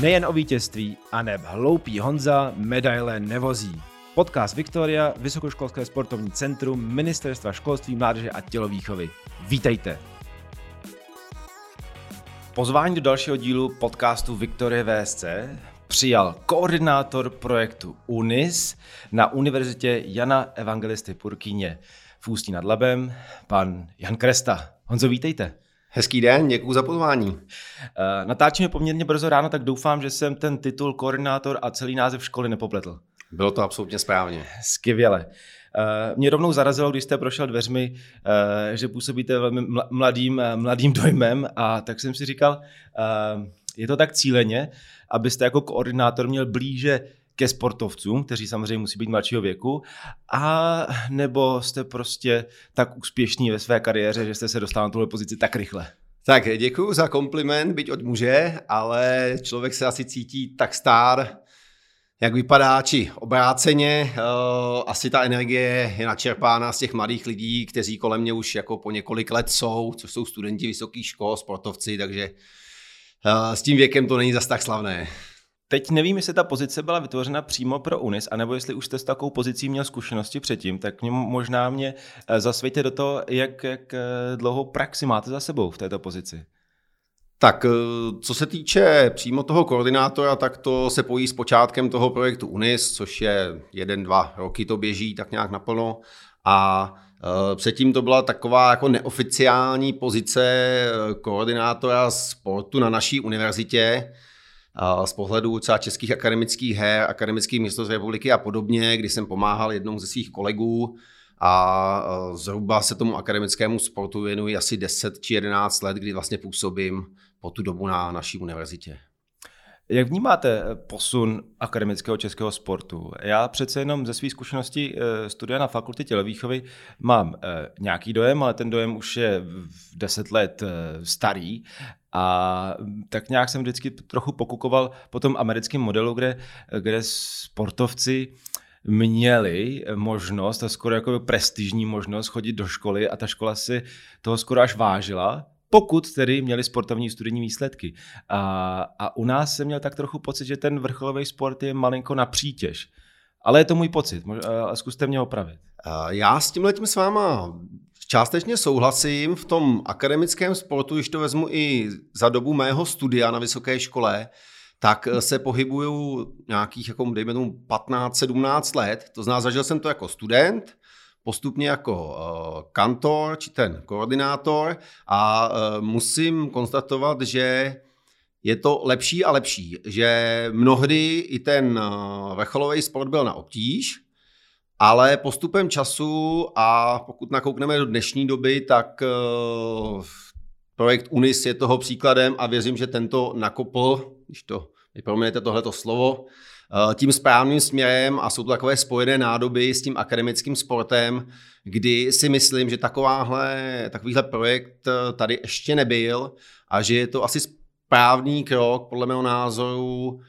Nejen o vítězství, a neb hloupý Honza medaile nevozí. Podcast Viktoria, Vysokoškolské sportovní centrum, Ministerstva školství, mládeže a tělovýchovy. Vítejte! Pozvání do dalšího dílu podcastu Viktorie VSC přijal koordinátor projektu UNIS na Univerzitě Jana Evangelisty Purkyně v Ústí nad Labem, pan Jan Kresta. Honzo, vítejte. Hezký den, děkuji za pozvání. Eh, natáčíme poměrně brzo ráno, tak doufám, že jsem ten titul koordinátor a celý název školy nepopletl. Bylo to absolutně správně. Skvěle. Eh, mě rovnou zarazilo, když jste prošel dveřmi, eh, že působíte velmi mladým, mladým dojmem a tak jsem si říkal, je to tak cíleně, abyste jako koordinátor měl blíže ke sportovcům, kteří samozřejmě musí být mladšího věku, a nebo jste prostě tak úspěšní ve své kariéře, že jste se dostal na tuhle pozici tak rychle? Tak děkuji za kompliment, byť od muže, ale člověk se asi cítí tak star, jak vypadá, či obráceně. Uh, asi ta energie je načerpána z těch mladých lidí, kteří kolem mě už jako po několik let jsou, což jsou studenti vysokých škol, sportovci, takže uh, s tím věkem to není zas tak slavné. Teď nevím, jestli ta pozice byla vytvořena přímo pro UNIS, anebo jestli už jste s takovou pozicí měl zkušenosti předtím, tak mě, možná mě eh, zasvětě do toho, jak, jak eh, dlouhou praxi máte za sebou v této pozici. Tak eh, co se týče přímo toho koordinátora, tak to se pojí s počátkem toho projektu UNIS, což je jeden, dva roky to běží tak nějak naplno a Předtím to byla taková jako neoficiální pozice koordinátora sportu na naší univerzitě, z pohledu třeba českých akademických her, akademických město republiky a podobně, kdy jsem pomáhal jednou ze svých kolegů a zhruba se tomu akademickému sportu věnuji asi 10 či 11 let, kdy vlastně působím po tu dobu na naší univerzitě. Jak vnímáte posun akademického českého sportu? Já přece jenom ze své zkušenosti eh, studia na fakultě tělovýchovy mám eh, nějaký dojem, ale ten dojem už je 10 let eh, starý a tak nějak jsem vždycky trochu pokukoval po tom americkém modelu, kde, kde sportovci měli možnost, a skoro jako prestižní možnost chodit do školy a ta škola si toho skoro až vážila, pokud tedy měli sportovní studijní výsledky. A, a u nás jsem měl tak trochu pocit, že ten vrcholový sport je malinko na přítěž. Ale je to můj pocit, zkuste mě opravit. Já s tím letím s váma Částečně souhlasím v tom akademickém sportu, když to vezmu i za dobu mého studia na vysoké škole, tak eh, se pohybuju nějakých, jako dejme tomu 15-17 let. To znamená, zažil jsem to jako student, postupně jako uh, kantor, či ten koordinátor a uh, musím konstatovat, že je to lepší a lepší, že mnohdy i ten uh, vrcholový sport byl na obtíž, ale postupem času a pokud nakoukneme do dnešní doby, tak projekt UNIS je toho příkladem a věřím, že tento nakopl, když to vypromějete tohleto slovo, tím správným směrem a jsou to takové spojené nádoby s tím akademickým sportem, kdy si myslím, že takováhle, takovýhle projekt eh, tady ještě nebyl a že je to asi správný krok, podle mého názoru,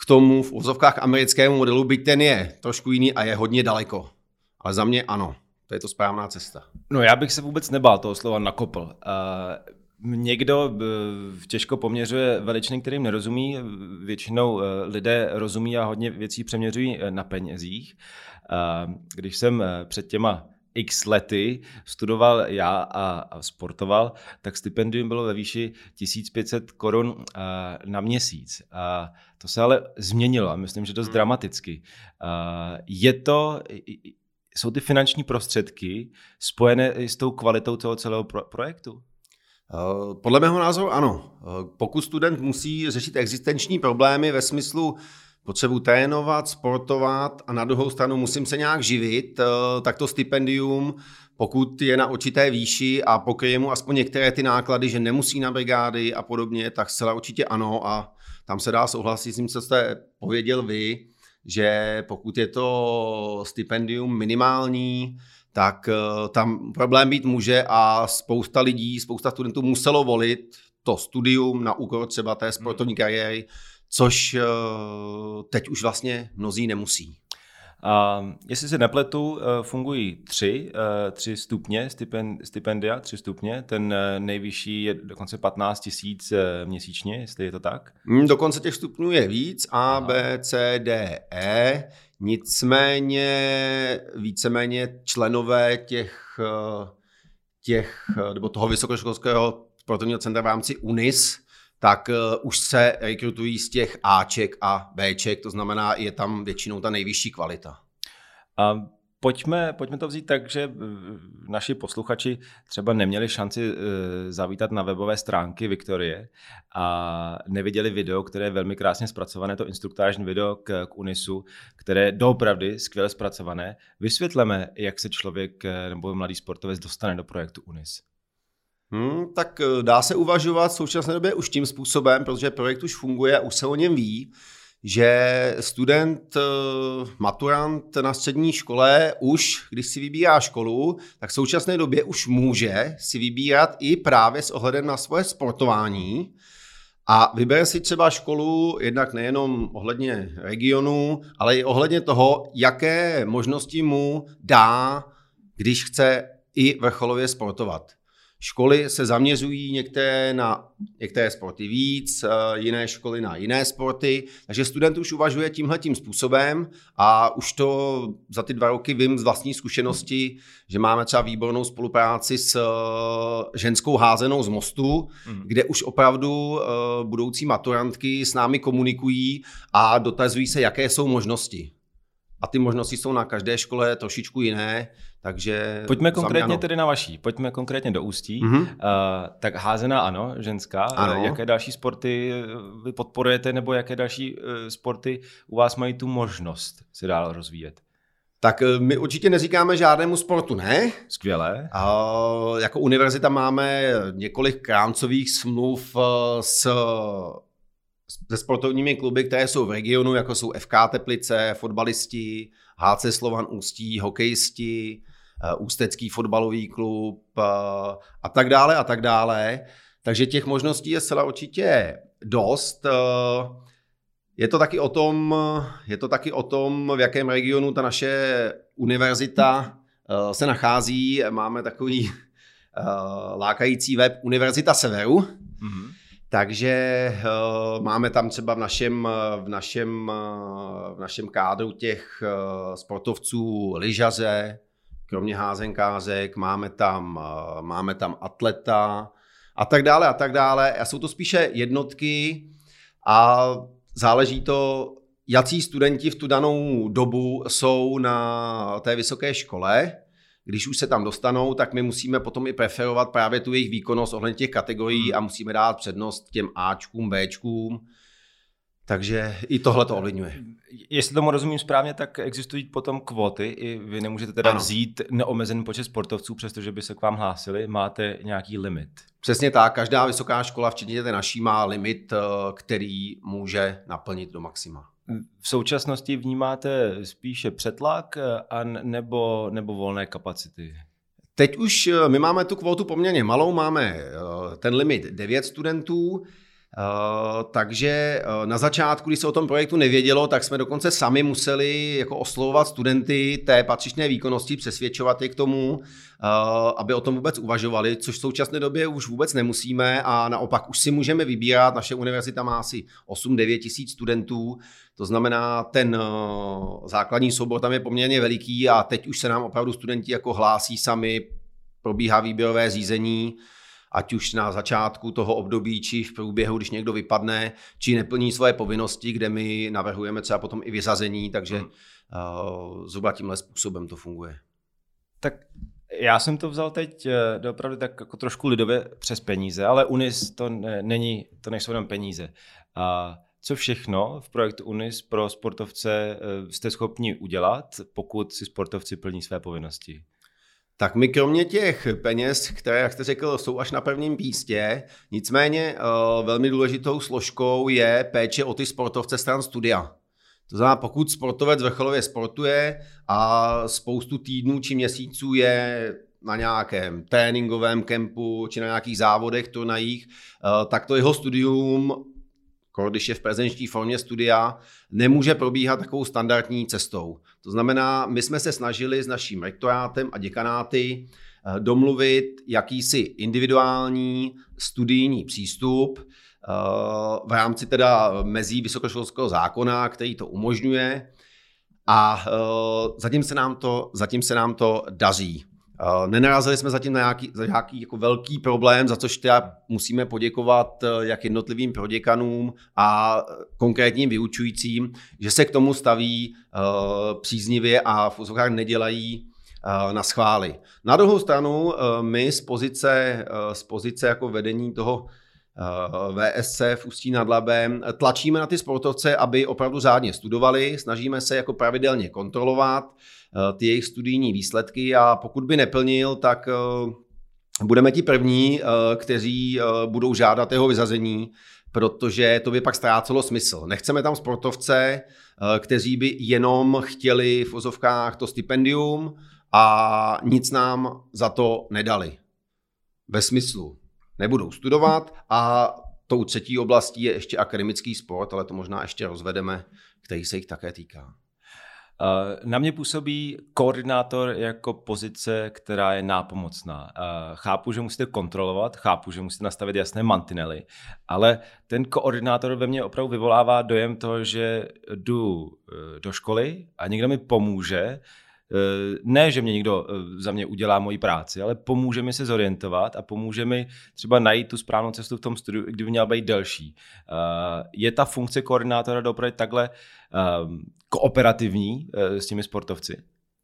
k tomu v úzovkách americkému modelu, byť ten je trošku jiný a je hodně daleko. Ale za mě ano, to je to správná cesta. No já bych se vůbec nebál toho slova nakopl. Uh, někdo uh, těžko poměřuje veličiny, kterým nerozumí. Většinou uh, lidé rozumí a hodně věcí přeměřují na penězích. Když jsem před těma x lety studoval já a, sportoval, tak stipendium bylo ve výši 1500 korun na měsíc. A to se ale změnilo a myslím, že dost hmm. dramaticky. Je to, jsou ty finanční prostředky spojené s tou kvalitou toho celého pro, projektu? Podle mého názoru ano. Pokud student musí řešit existenční problémy ve smyslu potřebuji trénovat, sportovat a na druhou stranu musím se nějak živit, eh, tak to stipendium, pokud je na určité výši a pokryje mu aspoň některé ty náklady, že nemusí na brigády a podobně, tak zcela určitě ano a tam se dá souhlasit s tím, co jste pověděl vy, že pokud je to stipendium minimální, tak eh, tam problém být může a spousta lidí, spousta studentů muselo volit to studium na úkor třeba té sportovní kariéry, což eh, teď už vlastně mnozí nemusí. A jestli se nepletu, eh, fungují tři, tři stupně stipendia, tři stupně. Ten nejvyšší je dokonce 15 tisíc měsíčně, jestli je to tak? Hmm, dokonce těch stupňů je víc, A, Aha. B, C, D, E. Nicméně víceméně členové těch, těch nebo toho vysokoškolského sportovního centra v rámci UNIS, tak uh, už se rekrutují z těch Aček a Bček, to znamená, je tam většinou ta nejvyšší kvalita. A pojďme, pojďme to vzít tak, že eh, naši posluchači třeba neměli šanci uh, zavítat na webové stránky Viktorie a neviděli video, které je velmi krásně zpracované, to instruktážní video k, k Unisu, které je doopravdy skvěle zpracované. Vysvětleme, jak se člověk nebo mladý sportovec dostane do projektu Unis. Hmm, tak eh, dá se uvažovat v současné době už tím způsobem, protože projekt už funguje a už se o něm ví, že student, eh, maturant na střední škole už, když si vybírá školu, tak v současné době už může si vybírat i právě s ohledem na svoje sportování a vybere si třeba školu jednak nejenom ohledně regionu, ale i ohledně toho, jaké možnosti mu dá, když chce i vrcholově sportovat. Školy se zaměřují některé na některé sporty víc, eh, jiné školy na jiné sporty, takže student už uvažuje tímhle tím způsobem a už to za ty dva roky vím z vlastní zkušenosti, že máme třeba výbornou spolupráci s eh, ženskou házenou z Mostu, mm. kde už opravdu eh, budoucí maturantky s námi komunikují a dotazují se, jaké jsou možnosti. A ty možnosti jsou na každé škole trošičku jiné, takže... Pojďme konkrétně tedy na vaší, pojďme konkrétně do Ústí. Mm-hmm. Uh, tak házená ano, ženská. Ano. Jaké další sporty vy podporujete, nebo jaké další uh, sporty u vás mají tu možnost se dál rozvíjet? Tak my určitě neříkáme žádnému sportu ne. Skvělé. Uh, jako univerzita máme několik krámcových smluv s se sportovními kluby, které jsou v regionu, jako jsou FK Teplice, fotbalisti, HC Slovan Ústí, hokejisti, eh, Ústecký fotbalový klub eh, a tak dále a tak dále. Takže těch možností je zcela určitě dost. Eh, je to taky o tom, je to taky o tom, v jakém regionu ta naše univerzita se nachází. Máme takový lákající web Univerzita Severu, mm-hmm takže uh, máme tam třeba v našem, v našem, v našem kádru těch uh, sportovců lyžaře, kromě házenkázek, máme tam, uh, máme tam atleta a tak dále a tak dále. A jsou to spíše jednotky a záleží to, jací studenti v tu danou dobu jsou na té vysoké škole když už se tam dostanou, tak my musíme potom i preferovat právě tu jejich výkonnost ohledně těch kategorií hmm. a musíme dát přednost těm Ačkům, Bčkům. Takže i tohle to ovlivňuje. Jestli tomu rozumím správně, tak existují potom kvóty. I vy nemůžete teda ano. vzít neomezený počet sportovců, přestože by se k vám hlásili. Máte nějaký limit. Přesně tak. Každá vysoká škola, včetně té naší, má limit, eh, který může naplnit do maxima. V současnosti vnímáte spíše přetlak eh, a nebo, nebo volné kapacity? Teď už eh, my máme tu kvotu poměrně malou, máme eh, ten limit 9 studentů, takže uh, na začátku, když se o tom projektu nevědělo, tak jsme dokonce sami museli jako oslovovat studenty té patřičné výkonnosti, přesvědčovat je k tomu, uh, aby o tom vůbec uvažovali, což v současné době už vůbec nemusíme a naopak už si můžeme vybírat. Naše univerzita má asi 8-9 tisíc studentů, to znamená, ten základní soubor tam je poměrně veliký a teď už se nám opravdu studenti jako hlásí sami, probíhá výběrové řízení, ať už na začátku toho období, či v průběhu, když někdo vypadne, či neplní svoje povinnosti, kde my navrhujeme třeba potom i vyzazení, takže hmm. uh, zhruba tímhle způsobem to funguje. Tak já jsem to vzal teď uh, opravdu tak jako trošku lidově přes peníze, ale Unis to ne, není, to nejsou jenom peníze. A co všechno v projektu Unis pro sportovce uh, jste schopni udělat, pokud si sportovci plní své povinnosti? Tak my kromě těch peněz, které, jak jste řekl, jsou až na prvním místě, nicméně uh, velmi důležitou složkou je péče o ty sportovce stran studia. To znamená, pokud sportovec vrcholově sportuje a spoustu týdnů či měsíců je na nějakém tréninkovém kempu či na nějakých závodech, turnajích, uh, tak to jeho studium když je v prezenční formě studia, nemůže probíhat takovou standardní cestou. To znamená, my jsme se snažili s naším rektorátem a děkanáty eh, domluvit jakýsi individuální studijní přístup eh, v rámci teda mezí vysokoškolského zákona, který to umožňuje. A zatím se nám to, zatím se nám to daří. Nenarazili jsme zatím na nějaký, za nějaký jako velký problém, za což teda musíme poděkovat eh, jak jednotlivým proděkanům a konkrétním vyučujícím, že se k tomu staví uh, příznivě a v úzovkách nedělají uh, na schvály. Na druhou stranu uh, my z pozice, z pozice jako vedení toho VSC v Ústí nad Labem tlačíme na ty sportovce, aby opravdu řádně studovali, snažíme se jako pravidelně kontrolovat, Eh, ty jejich studijní výsledky a pokud by neplnil, tak eh, budeme ti první, eh, kteří budou žádat jeho vyzazení, protože to by pak ztrácelo smysl. Nechceme tam sportovce, kteří by jenom chtěli v ozovkách to stipendium a nic nám za to nedali. Ve smyslu nebudou studovat a tou třetí oblastí je ještě akademický sport, ale to možná ještě rozvedeme, který se jich také týká. Eh, na mě působí koordinátor jako pozice, která je nápomocná. Eh, chápu, že musíte kontrolovat, chápu, že musíte nastavit jasné mantinely, ale ten koordinátor ve mně opravdu vyvolává dojem toho, že jdu eh, do školy a někdo mi pomůže, ne, že mě někdo za mě udělá moji práci, ale pomůže mi se zorientovat a pomůže mi třeba najít tu správnou cestu v tom studiu, kdyby měla být delší. Je ta funkce koordinátora dopravy takhle kooperativní eh, s těmi sportovci?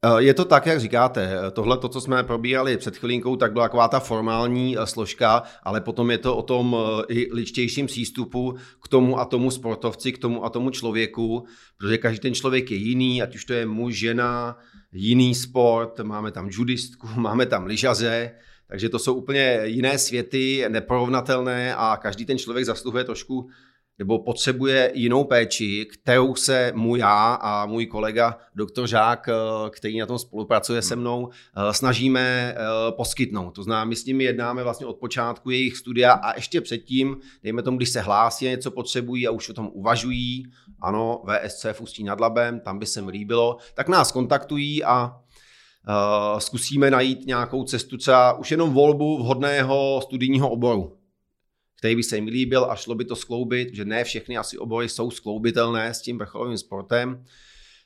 Eh, je to tak, jak říkáte. Tohle, to, co jsme probírali před chvilinkou, tak byla taková ta formální eh, složka, ale potom je to o tom i ličtějším přístupu k tomu a tomu sportovci, k tomu a tomu člověku, protože každý ten člověk je jiný, ať už to je muž, žena, jiný sport, máme tam judistku, máme tam lyžaře, takže to jsou úplně jiné světy, neporovnatelné a každý ten člověk zasluhuje trošku nebo potřebuje jinou péči, kterou se mu já a můj kolega doktor Žák, eh, který na tom spolupracuje se mnou, eh, snažíme eh, poskytnout. To znamená, my s nimi jednáme vlastně od počátku jejich studia a ještě předtím, dejme tomu, když se hlásí a něco potřebují a už o tom uvažují, ano, VSC v Ústí nad Labem, tam by se mi líbilo, tak nás kontaktují a zkusíme najít nějakou cestu, třeba už jenom volbu vhodného studijního oboru který by se jim líbil a šlo by to skloubit, že ne všechny asi obory jsou skloubitelné s tím vrcholovým sportem.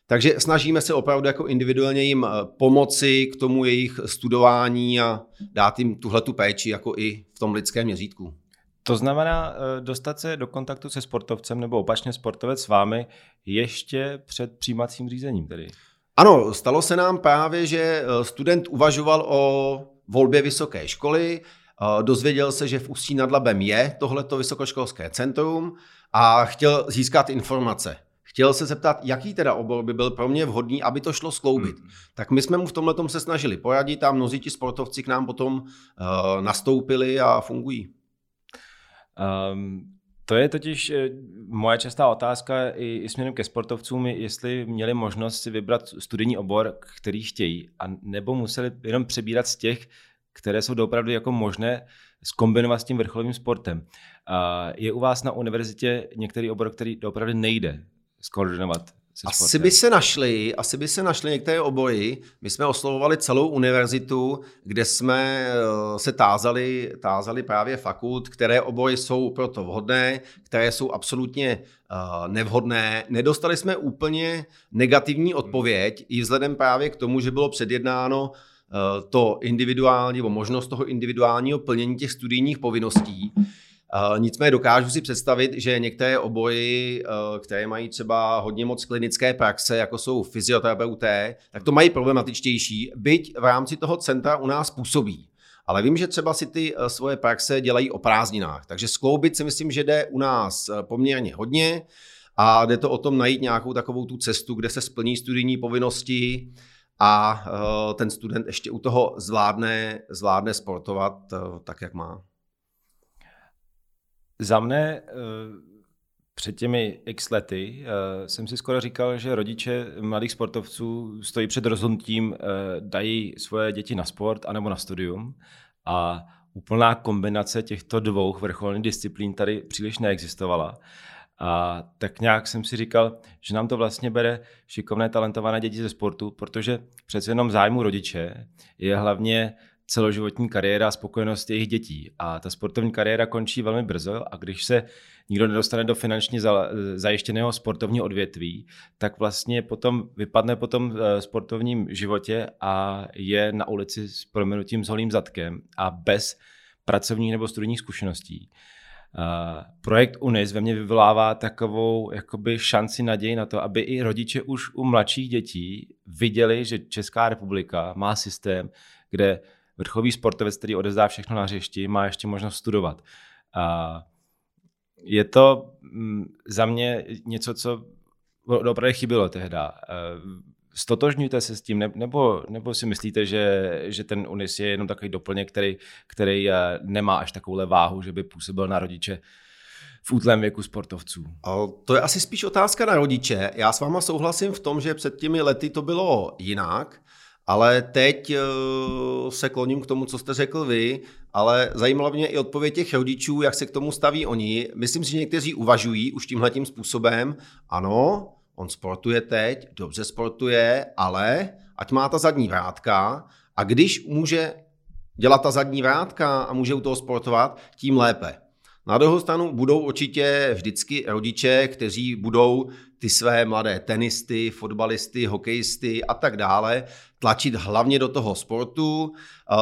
Takže snažíme se opravdu jako individuálně jim eh, pomoci k tomu jejich studování a dát jim tuhle tu péči jako i v tom lidském měřítku. To znamená eh, dostat se do kontaktu se sportovcem nebo opačně sportovec s vámi ještě před přijímacím řízením tedy? Ano, stalo se nám právě, že eh, student uvažoval o volbě vysoké školy, Dozvěděl se, že v Ústí nad Labem je tohleto vysokoškolské centrum a chtěl získat informace. Chtěl se zeptat, jaký teda obor by byl pro mě vhodný, aby to šlo skloubit. Hmm. Tak my jsme mu v tomhle se snažili poradit a mnozí ti sportovci k nám potom uh, nastoupili a fungují. Um, to je totiž eh, moje častá otázka i, i směrem ke sportovcům, jestli měli možnost si vybrat studijní obor, který chtějí, a nebo museli jenom přebírat z těch, které jsou opravdu jako možné skombinovat s tím vrcholovým sportem. Je u vás na univerzitě některý obor, který opravdu nejde skoordinovat se asi by se našli, asi by se našli některé obory. My jsme oslovovali celou univerzitu, kde jsme eh, se tázali, tázali právě fakult, které obory jsou proto vhodné, které jsou absolutně uh, nevhodné. Nedostali jsme úplně negativní odpověď, i vzhledem právě k tomu, že bylo předjednáno Eh, to individuální, nebo možnost toho individuálního plnění těch studijních povinností. Eh, nicméně dokážu si představit, že některé obory, eh, které mají třeba hodně moc klinické praxe, jako jsou fyzioterapeuté, tak to mají problematičtější, byť v rámci toho centra u nás působí. Ale vím, že třeba si ty svoje praxe dělají o prázdninách. Takže skloubit si myslím, že jde u nás poměrně hodně a jde to o tom najít nějakou takovou tu cestu, kde se splní studijní povinnosti, a uh, ten student ještě u toho zvládne, zvládne sportovat uh, tak, jak má. Za mne uh, před těmi x lety jsem si skoro říkal, že rodiče mladých sportovců stojí před rozhodnutím, dají svoje děti na sport anebo na studium a úplná kombinace těchto dvou vrcholných disciplín tady příliš neexistovala. A tak nějak jsem si říkal, že nám to vlastně bere šikovné, talentované děti ze sportu, protože přece jenom zájmu rodiče je hlavně celoživotní kariéra a spokojenost jejich dětí. A ta sportovní kariéra končí velmi brzo a když se nikdo nedostane do finančně zajištěného sportovního odvětví, tak vlastně potom vypadne po tom eh, sportovním životě a je na ulici s proměnutím s holým zadkem a bez pracovních nebo studijních zkušeností. Uh, projekt UNIS ve mně vyvolává takovou jakoby šanci naději na to, aby i rodiče už u mladších dětí viděli, že Česká republika má systém, kde vrcholový sportovec, který odezdá všechno na hřišti, má ještě možnost studovat. Uh, je to mm, za mě něco, co opravdu chybilo tehda. Stotožňujete se s tím, nebo, nebo si myslíte, že, že ten Unis je jenom takový doplněk, který, který eh, nemá až takovou váhu, že by působil na rodiče v útlém věku sportovců? To je asi spíš otázka na rodiče. Já s váma souhlasím v tom, že před těmi lety to bylo jinak, ale teď eh, se kloním k tomu, co jste řekl vy, ale zajímalo mě i odpověď těch rodičů, jak se k tomu staví oni. Myslím si, že někteří uvažují už tímhletím způsobem. Ano, On sportuje teď, dobře sportuje, ale ať má ta zadní vrátka a když může dělat ta zadní vrátka a může u toho sportovat, tím lépe. Na druhou stranu budou určitě vždycky rodiče, kteří budou ty své mladé tenisty, fotbalisty, hokejisty a tak dále tlačit hlavně do toho sportu. Eh,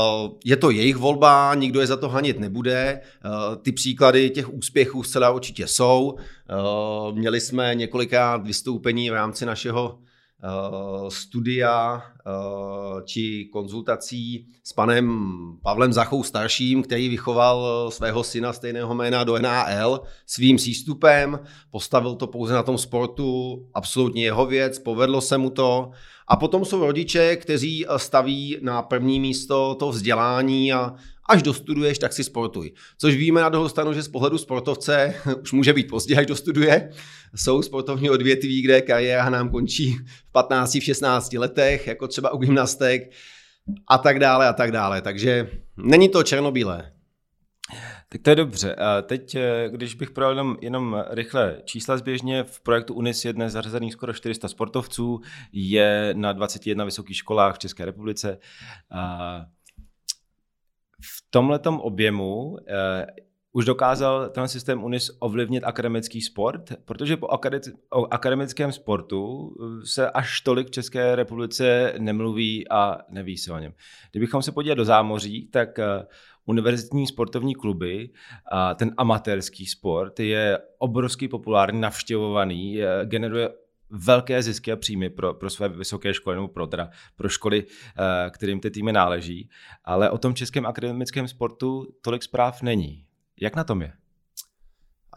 je to jejich volba, nikdo je za to hanit nebude. Eh, ty příklady těch úspěchů zcela určitě jsou. Eh, měli jsme několikrát vystoupení v rámci našeho Eh, studia eh, či konzultací s panem Pavlem Zachou starším, který vychoval svého syna stejného jména do NAL svým přístupem, postavil to pouze na tom sportu, absolutně jeho věc, povedlo se mu to. A potom jsou rodiče, kteří staví na první místo to vzdělání a až dostuduješ, tak si sportuj. Což víme na druhou stranu, že z pohledu sportovce už může být pozdě, až dostuduje. Jsou sportovní odvětví, kde kariéra nám končí v 15, v 16 letech, jako třeba u gymnastek a tak dále a tak dále. Takže není to černobílé. Tak to je dobře. A teď, eh, když bych projel jenom, jenom rychle čísla zběžně, v projektu UNIS je dnes zařazených skoro 400 sportovců, je na 21 vysokých školách v České republice. A v tomhletom objemu eh, už dokázal ten systém UNIS ovlivnit akademický sport, protože po akademickém sportu eh, se až tolik v České republice nemluví a neví se o něm. Kdybychom se podívali do zámoří, tak eh, univerzitní sportovní kluby ten amatérský sport je obrovský populární, navštěvovaný, generuje velké zisky a příjmy pro, pro své vysoké školy nebo pro, teda, pro školy, eh, kterým ty týmy náleží, ale o tom českém akademickém sportu tolik zpráv není. Jak na tom je?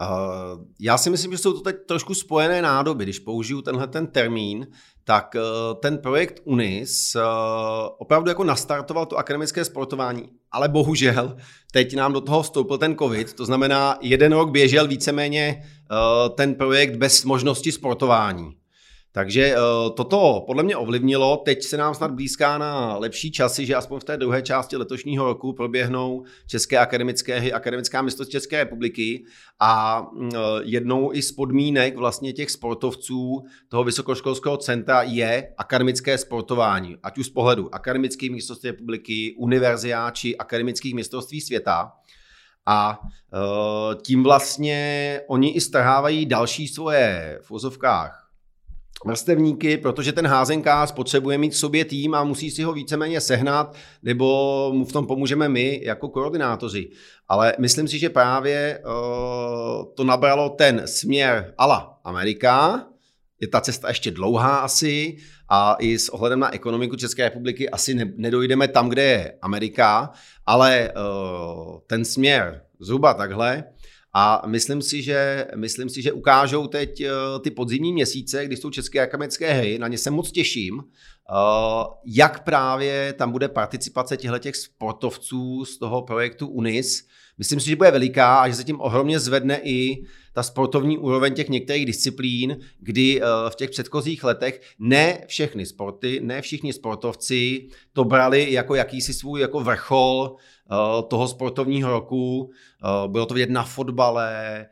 Uh, já si myslím, že jsou to teď trošku spojené nádoby. Když použiju tenhle ten termín, tak uh, ten projekt UNIS uh, opravdu jako nastartoval to akademické sportování, ale bohužel teď nám do toho vstoupil ten covid, to znamená jeden rok běžel víceméně ten projekt bez možnosti sportování. Takže eh, toto podle mě ovlivnilo. Teď se nám snad blízká na lepší časy, že aspoň v té druhé části letošního roku proběhnou České akademické hry, akademická mistrovství České republiky a mm, eh, jednou i z podmínek vlastně těch sportovců toho vysokoškolského centra je akademické sportování, ať už z pohledu akademických mistrovství republiky, univerzia či akademických mistrovství světa. A uh, tím vlastně oni i strhávají další svoje v vozovkách vrstevníky, protože ten házenkář potřebuje mít v sobě tým a musí si ho víceméně sehnat, nebo mu v tom pomůžeme my jako koordinátoři. Ale myslím si, že právě uh, to nabralo ten směr ala Amerika, je ta cesta ještě dlouhá asi a i s ohledem na ekonomiku České republiky asi ne, nedojdeme tam, kde je Amerika, ale uh, ten směr zhruba takhle a myslím si, že, myslím si, že ukážou teď eh, ty podzimní měsíce, kdy jsou české akademické hry, na ně se moc těším, eh, jak právě tam bude participace těchto sportovců z toho projektu UNIS. Myslím si, že bude veliká a že se tím ohromně zvedne i ta sportovní úroveň těch některých disciplín, kdy eh, v těch předchozích letech ne všechny sporty, ne všichni sportovci to brali jako jakýsi svůj jako vrchol, toho sportovního roku. Eh, bylo to vidět na fotbale,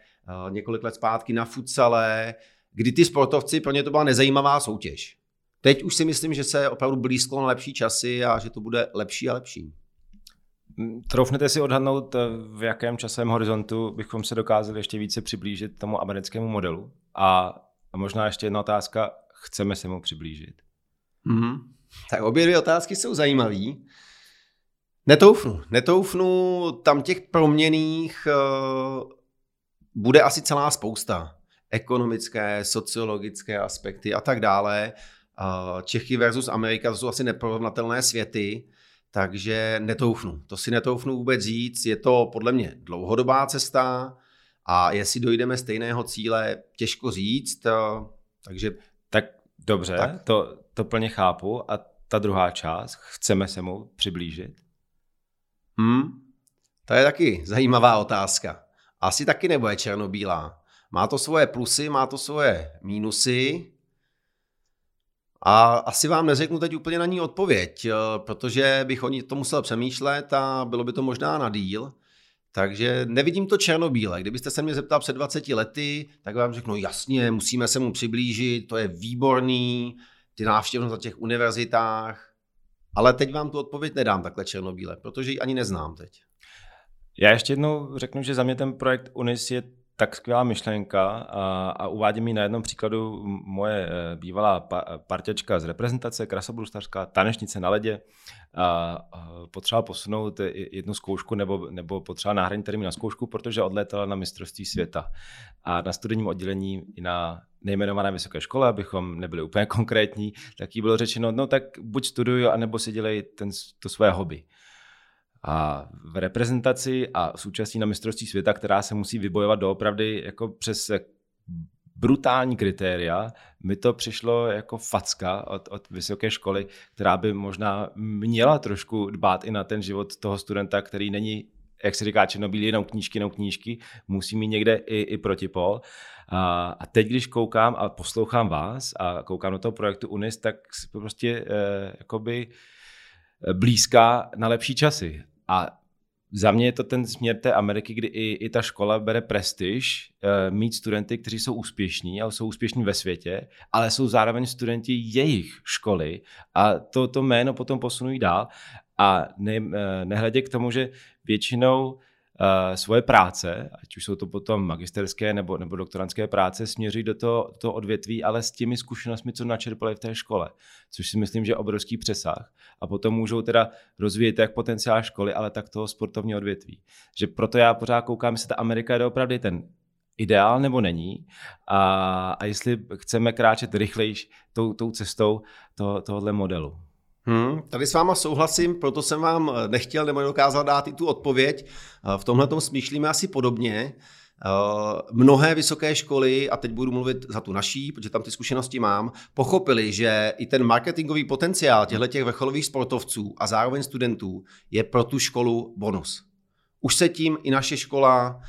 několik let zpátky na futsale, kdy ty sportovci, pro ně to byla nezajímavá soutěž. Teď už si myslím, že se opravdu blízko na lepší časy a že to bude lepší a lepší. Troufnete si odhadnout, v jakém časovém horizontu bychom se dokázali ještě více přiblížit tomu americkému modelu? A, a možná ještě jedna otázka, chceme se mu přiblížit? Mm-hmm. Tak obě dvě otázky jsou zajímavé. Netoufnu. Netoufnu, tam těch proměných uh, bude asi celá spousta. Ekonomické, sociologické aspekty a tak dále. Uh, Čechy versus Amerika, to jsou asi neporovnatelné světy, takže netoufnu. To si netoufnu vůbec říct. Je to podle mě dlouhodobá cesta a jestli dojdeme stejného cíle, těžko říct. Uh, takže tak dobře, tak. To, to plně chápu. A ta druhá část, chceme se mu přiblížit? Hmm, to je taky zajímavá otázka. Asi taky nebude černobílá. Má to svoje plusy, má to svoje mínusy. A asi vám neřeknu teď úplně na ní odpověď, eh, protože bych o ní to musel přemýšlet a bylo by to možná na díl. Takže nevidím to černobíle. Kdybyste se mě zeptal před 20 lety, tak vám řeknu, jasně, musíme se mu přiblížit, to je výborný, ty návštěvnosti na těch univerzitách. Ale teď vám tu odpověď nedám takhle černobíle, protože ji ani neznám teď. Já ještě jednou řeknu, že za mě ten projekt UNIS je tak skvělá myšlenka a, a uvádím ji na jednom příkladu moje eh, bývalá pa, parťačka z reprezentace, krasobrustařská, tanečnice na ledě, a, a potřeba posunout jednu zkoušku nebo, nebo potřeba náhradní termín na zkoušku, protože odlétala na mistrovství světa. A na studijním oddělení i na nejmenované vysoké škole, abychom nebyli úplně konkrétní, tak jí bylo řečeno, no tak buď studuju, anebo si dělej ten, to své hobby. A v reprezentaci a současně na mistrovství světa, která se musí vybojovat doopravdy jako přes brutální kritéria, mi to přišlo jako facka od, od vysoké školy, která by možná měla trošku dbát i na ten život toho studenta, který není jak se říká, černobílý, jenom knížky, jenom knížky, musí mít někde i, i protipol. A, a teď, když koukám a poslouchám vás a koukám do toho projektu UNIS, tak prostě eh, jakoby blízká na lepší časy. A za mě je to ten směr té Ameriky, kdy i, i ta škola bere prestiž uh, mít studenty, kteří jsou úspěšní, ale jsou úspěšní ve světě, ale jsou zároveň studenti jejich školy a to, to jméno potom posunují dál. A ne, uh, nehledě k tomu, že většinou svoje práce, ať už jsou to potom magisterské nebo, nebo doktorantské práce, směřují do toho, do toho odvětví, ale s těmi zkušenostmi, co načerpali v té škole, což si myslím, že je obrovský přesah. A potom můžou teda rozvíjet jak potenciál školy, ale tak toho sportovního odvětví. Že proto já pořád koukám, jestli ta Amerika je opravdu ten ideál nebo není a, a jestli chceme kráčet rychlejš tou, tou cestou to, tohohle modelu. Hmm, tady s váma souhlasím, proto jsem vám eh, nechtěl nebo nedokázal dát i tu odpověď. Eh, v tomhle tom smýšlíme asi podobně. Eh, mnohé vysoké školy, a teď budu mluvit za tu naší, protože tam ty zkušenosti mám, pochopili, že i ten marketingový potenciál těchto těch vrcholových sportovců a zároveň studentů je pro tu školu bonus. Už se tím i naše škola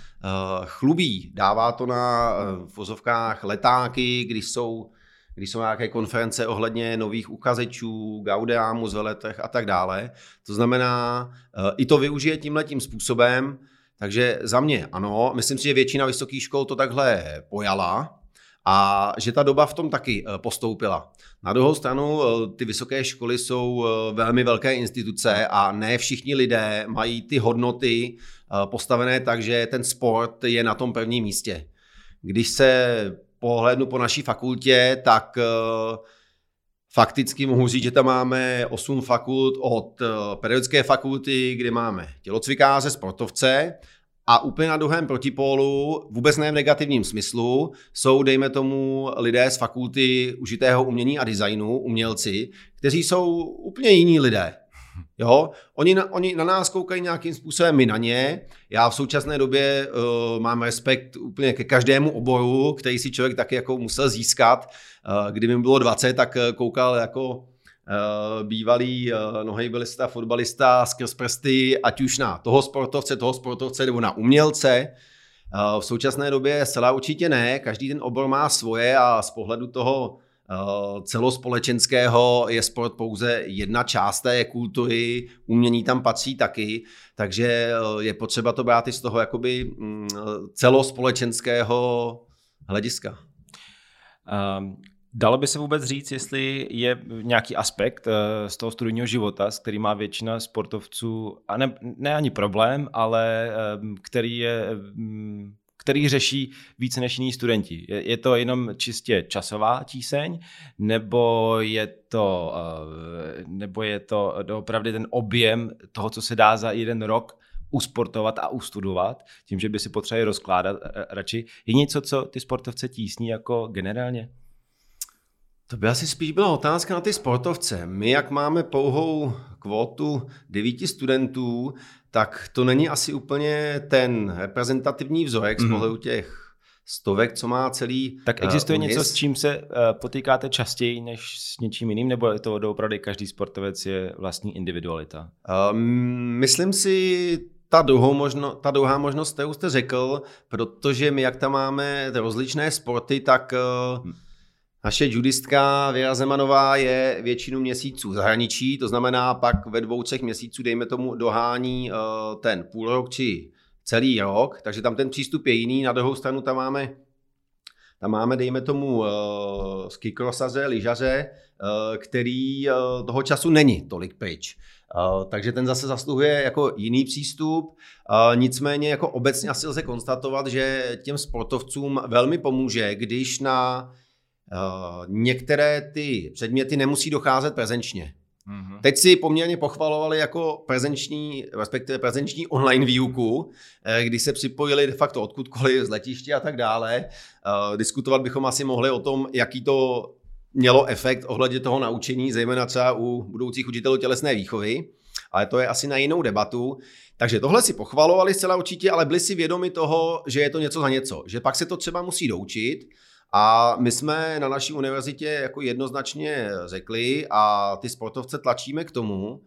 chlubí. Dává to na vozovkách letáky, když jsou když jsou nějaké konference ohledně nových uchazečů, Gaudeamu, Zeletech a tak dále. To znamená, eh, i to využije tímhletím způsobem, takže za mě ano, myslím si, že většina vysokých škol to takhle pojala a že ta doba v tom taky eh, postoupila. Na druhou stranu eh, ty vysoké školy jsou velmi velké instituce a ne všichni lidé mají ty hodnoty postavené tak, že ten sport je na tom prvním místě. Když se pohlednu po naší fakultě, tak eh, fakticky mohu říct, že tam máme 8 fakult od eh, periodické fakulty, kde máme tělocvikáře, sportovce a úplně na druhém protipólu, vůbec ne v negativním smyslu, jsou, dejme tomu, lidé z fakulty užitého umění a designu, umělci, kteří jsou úplně jiní lidé. Jo? Oni, na, oni na nás koukají nějakým způsobem, my na ně. Já v současné době uh, mám respekt úplně ke každému oboru, který si člověk taky jako musel získat. Uh, kdyby mi bylo 20, tak uh, koukal jako uh, bývalý uh, nohejbilista, fotbalista skrz prsty, ať už na toho sportovce, toho sportovce nebo na umělce. Uh, v současné době zcela určitě ne, každý ten obor má svoje a z pohledu toho celospolečenského je sport pouze jedna část té kultury, umění tam patří taky, takže je potřeba to brát i z toho jakoby mm, celospolečenského hlediska. Um, Dalo by se vůbec říct, jestli je nějaký aspekt eh, z toho studijního života, s který má většina sportovců, a ne, ne ani problém, ale ehm, který je mm, který řeší více než jiní studenti. Je, je to jenom čistě časová tíseň, nebo je to, eh, nebo je to opravdu ten objem toho, co se dá za jeden rok usportovat a ustudovat, tím, že by si potřebovali rozkládat eh, radši. Je něco, co ty sportovce tísní jako generálně? To by asi spíš byla otázka na ty sportovce. My, jak máme pouhou kvotu devíti studentů, tak to není asi úplně ten reprezentativní vzorek mm-hmm. z mhm. pohledu těch stovek, co má celý Tak existuje uh, něco, s čím se uh, potýkáte častěji než s něčím jiným, nebo je to opravdu každý sportovec je vlastní individualita? Uh, myslím si, ta, druhou možno, ta druhá možnost, kterou jste řekl, protože my, jak tam máme rozličné sporty, tak uh, naše judistka Věra Zemanová je většinu měsíců v zahraničí, to znamená pak ve dvou, třech měsíců, dejme tomu, dohání uh, ten půl rok či celý rok, takže tam ten přístup je jiný. Na druhou stranu tam máme, tam máme dejme tomu, uh, skikrosaře, lyžaře, uh, který toho času není tolik pryč. Takže ten zase zasluhuje jako jiný přístup. Nicméně jako obecně asi lze konstatovat, že těm sportovcům velmi pomůže, když na některé ty předměty nemusí docházet prezenčně. Mm-hmm. Teď si poměrně pochvalovali jako prezenční, respektive prezenční online výuku, eh, kdy se připojili de facto odkudkoliv z letiště a tak dále. Uh, diskutovat bychom asi mohli o tom, jaký to mělo efekt ohledně toho naučení, zejména třeba u budoucích učitelů tělesné výchovy, ale to je asi na jinou debatu. Takže tohle si pochvalovali zcela určitě, ale byli si vědomi toho, že je to něco za něco, že pak se to třeba musí doučit a my jsme na naší univerzitě jako jednoznačně řekli a ty sportovce tlačíme k tomu,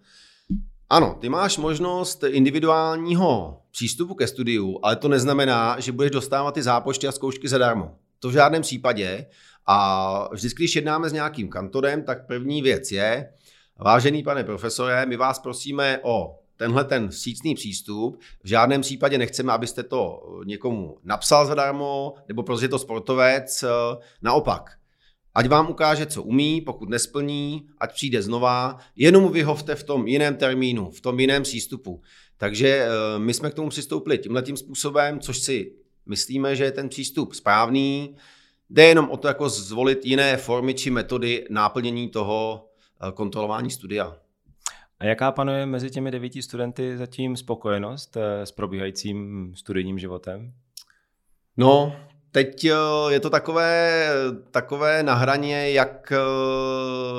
ano, ty máš možnost individuálního přístupu ke studiu, ale to neznamená, že budeš dostávat ty zápočty a zkoušky zadarmo. To v žádném případě. A vždycky, když jednáme s nějakým kantorem, tak první věc je, vážený pane profesore, my vás prosíme o tenhle ten vstřícný přístup. V žádném případě nechceme, abyste to někomu napsal zadarmo, nebo prostě to sportovec. Naopak, ať vám ukáže, co umí, pokud nesplní, ať přijde znova, jenom vyhovte v tom jiném termínu, v tom jiném přístupu. Takže eh, my jsme k tomu přistoupili tímhle tím způsobem, což si myslíme, že je ten přístup správný. Jde jenom o to, jako zvolit jiné formy či metody náplnění toho eh, kontrolování studia. A jaká panuje mezi těmi devíti studenty zatím spokojenost eh, s probíhajícím studijním životem? No, teď eh, je to takové, takové na hraně, jak eh,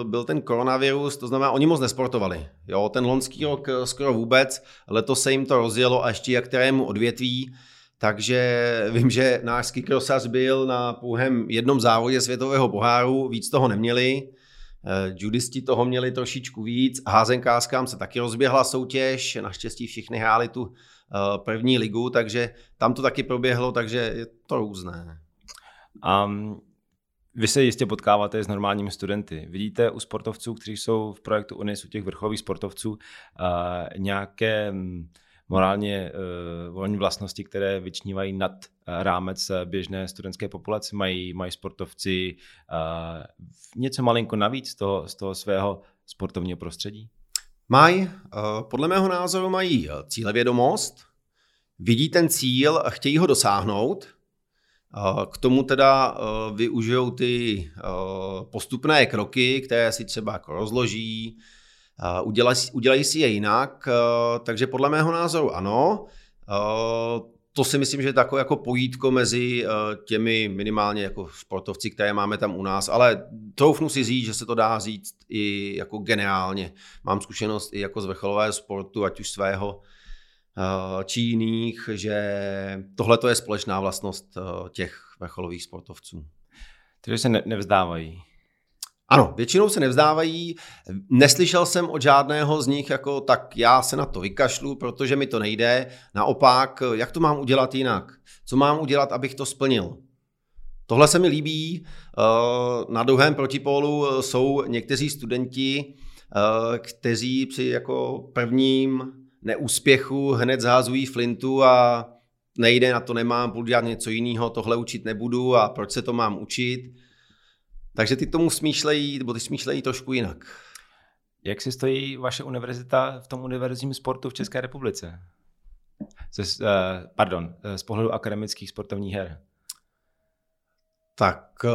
byl ten koronavirus, to znamená, oni moc nesportovali. Jo, ten lonský rok skoro vůbec, letos se jim to rozjelo a ještě jak kterému odvětví, takže vím, že náš skikrosař byl na pouhém jednom závodě světového poháru, víc toho neměli. Eh, judisti toho měli trošičku víc, házenkářkám se taky rozběhla soutěž, naštěstí všichni hráli tu eh, první ligu, takže tam to taky proběhlo, takže je to různé. Um, vy se jistě potkáváte s normálními studenty. Vidíte u sportovců, kteří jsou v projektu UNIS, u těch vrcholových sportovců, uh, nějaké um, morálně uh, volní vlastnosti, které vyčnívají nad uh, rámec uh, běžné studentské populace. Mají, mají sportovci něco malinko navíc z toho, z toho svého sportovního prostředí? Mají, podle mého názoru mají cílevědomost, vidí ten cíl a chtějí ho dosáhnout. K tomu teda využijou ty postupné kroky, které si třeba jako rozloží, udělají, udělají si je jinak, eh, takže podle mého názoru ano. Eh, to si myslím, že je takové jako pojítko mezi eh, těmi minimálně jako sportovci, které máme tam u nás, ale troufnu si říct, že se to dá říct i jako generálně. Mám zkušenost i jako z vrcholového sportu, ať už svého či jiných, že tohle je společná vlastnost těch vrcholových sportovců. Takže se nevzdávají. Ano, většinou se nevzdávají. Neslyšel jsem od žádného z nich jako tak já se na to vykašlu, protože mi to nejde. Naopak, jak to mám udělat jinak? Co mám udělat, abych to splnil? Tohle se mi líbí. Na druhém protipólu jsou někteří studenti, kteří při jako prvním neúspěchu hned zházují flintu a nejde, na to nemám, budu dělat něco jiného, tohle učit nebudu a proč se to mám učit. Takže ty tomu smýšlejí, nebo ty smýšlejí trošku jinak. Jak si stojí vaše univerzita v tom univerzitním sportu v České republice? Ze, uh, pardon, eh, z pohledu akademických sportovních her. Tak uh,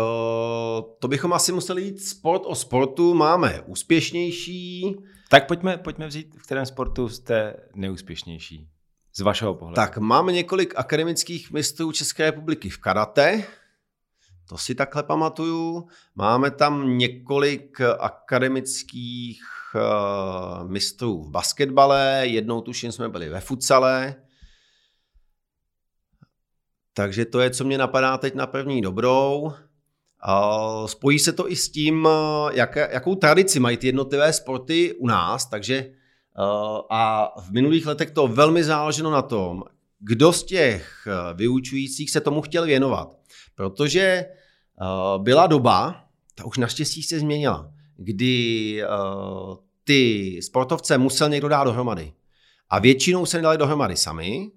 to bychom asi museli jít sport o sportu. Máme úspěšnější. Tak pojďme, pojďme vzít, v kterém sportu jste neúspěšnější z vašeho pohledu. Tak máme několik akademických mistrů České republiky v karate. To si takhle pamatuju. Máme tam několik akademických uh, mistrů v basketbale, jednou tuším jsme byli ve futsale. Takže to je, co mě napadá teď na první dobrou. Spojí se to i s tím, jak, jakou tradici mají ty jednotlivé sporty u nás, takže uh, a v minulých letech to velmi záleželo na tom, kdo z těch vyučujících se tomu chtěl věnovat. Protože uh, byla doba, ta už naštěstí se změnila, kdy uh, ty sportovce musel někdo dát dohromady. A většinou se nedali dohromady sami.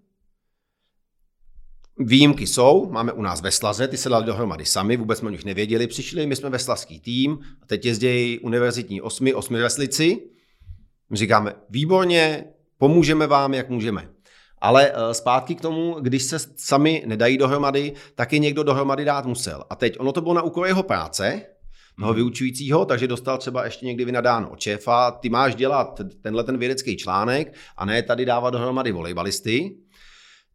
Výjimky jsou, máme u nás Veslaze, ty se dali dohromady sami, vůbec jsme o nich nevěděli, přišli, my jsme veslaský tým, a teď jezdí univerzitní osmi, osmi veslici. My říkáme, výborně, pomůžeme vám, jak můžeme. Ale eh, zpátky k tomu, když se sami nedají dohromady, tak je někdo dohromady dát musel. A teď ono to bylo na úkor jeho práce, toho hmm. vyučujícího, takže dostal třeba ještě někdy vynadáno od šéfa, ty máš dělat tenhle ten vědecký článek a ne tady dávat dohromady volejbalisty.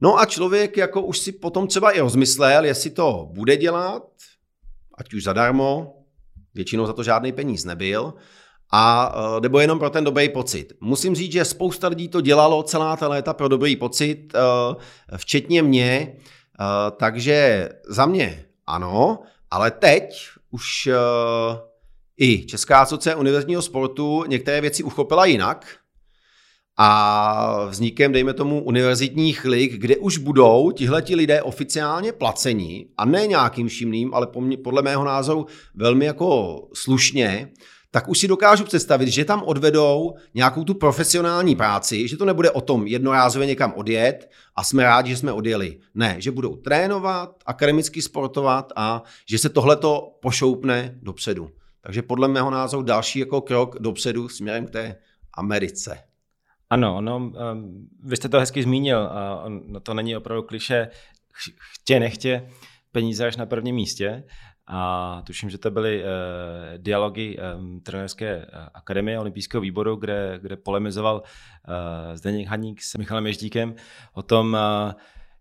No a člověk jako už si potom třeba i rozmyslel, jestli to bude dělat, ať už zadarmo, většinou za to žádný peníz nebyl, a eh, nebo jenom pro ten dobrý pocit. Musím říct, že spousta lidí to dělalo celá ta léta pro dobrý pocit, eh, včetně mě, eh, takže za mě ano, ale teď už i Česká asociace univerzitního sportu některé věci uchopila jinak a vznikem, dejme tomu, univerzitních lig, kde už budou tihleti lidé oficiálně placení a ne nějakým šimným, ale podle mého názoru velmi jako slušně, tak už si dokážu představit, že tam odvedou nějakou tu profesionální práci, že to nebude o tom jednorázově někam odjet a jsme rádi, že jsme odjeli. Ne, že budou trénovat, akademicky sportovat a že se tohleto pošoupne dopředu. Takže podle mého názoru další jako krok dopředu směrem k té Americe. Ano, no, vy jste to hezky zmínil, a no, to není opravdu kliše, chtě nechtě, peníze až na prvním místě. A tuším, že to byly uh, dialogy um, trenérské uh, akademie olympijského výboru, kde, kde polemizoval uh, Zdeněk Haník s Michalem Ježdíkem o tom, uh,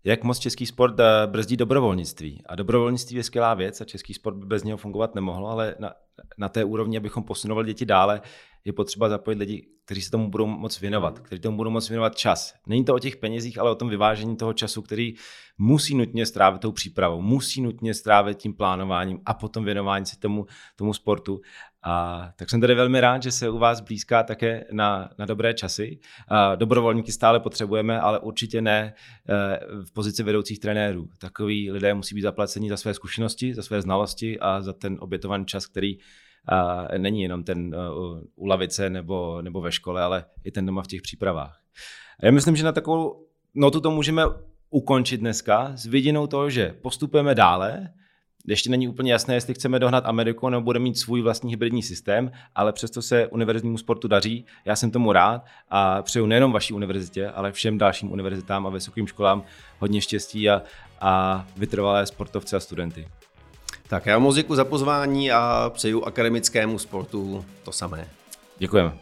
jak moc český sport brzdí dobrovolnictví. A dobrovolnictví je skvělá věc a český sport by bez něho fungovat nemohlo, ale na, na té úrovni, abychom posunovali děti dále, je potřeba zapojit lidi, kteří se tomu budou moc věnovat, kteří tomu budou moc věnovat čas. Není to o těch penězích, ale o tom vyvážení toho času, který musí nutně strávit tou přípravou, musí nutně strávit tím plánováním a potom věnování se tomu, tomu sportu. A tak jsem tady velmi rád, že se u vás blízká také na, na dobré časy. A dobrovolníky stále potřebujeme, ale určitě ne eh, v pozici vedoucích trenérů. Takový lidé musí být zaplaceni za své zkušenosti, za své znalosti a za ten obětovaný čas, který a není jenom ten uh, u lavice nebo, nebo ve škole, ale i ten doma v těch přípravách. A já myslím, že na takovou notu to můžeme ukončit dneska s vidinou toho, že postupujeme dále, ještě není úplně jasné, jestli chceme dohnat Ameriku nebo bude mít svůj vlastní hybridní systém, ale přesto se univerzitnímu sportu daří. Já jsem tomu rád a přeju nejenom vaší univerzitě, ale všem dalším univerzitám a vysokým školám hodně štěstí a, a vytrvalé sportovce a studenty. Tak já moc děkuji za pozvání a přeju akademickému sportu to samé. Děkujeme.